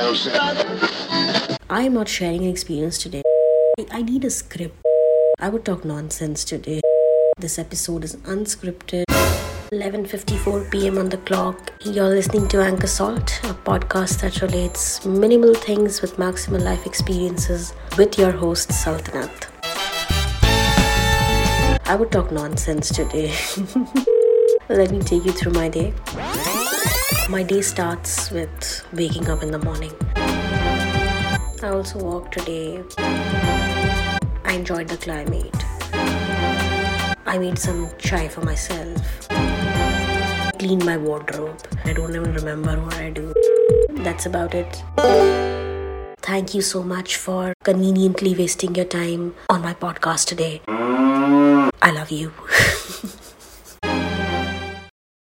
I am not sharing an experience today. I need a script. I would talk nonsense today. This episode is unscripted. 11:54 p.m. on the clock. You're listening to Anchor Salt, a podcast that relates minimal things with maximal life experiences with your host Sultanat. I would talk nonsense today. Let me take you through my day. My day starts with waking up in the morning. I also walked today. I enjoyed the climate. I made some chai for myself. Cleaned my wardrobe. I don't even remember what I do. That's about it. Thank you so much for conveniently wasting your time on my podcast today. I love you.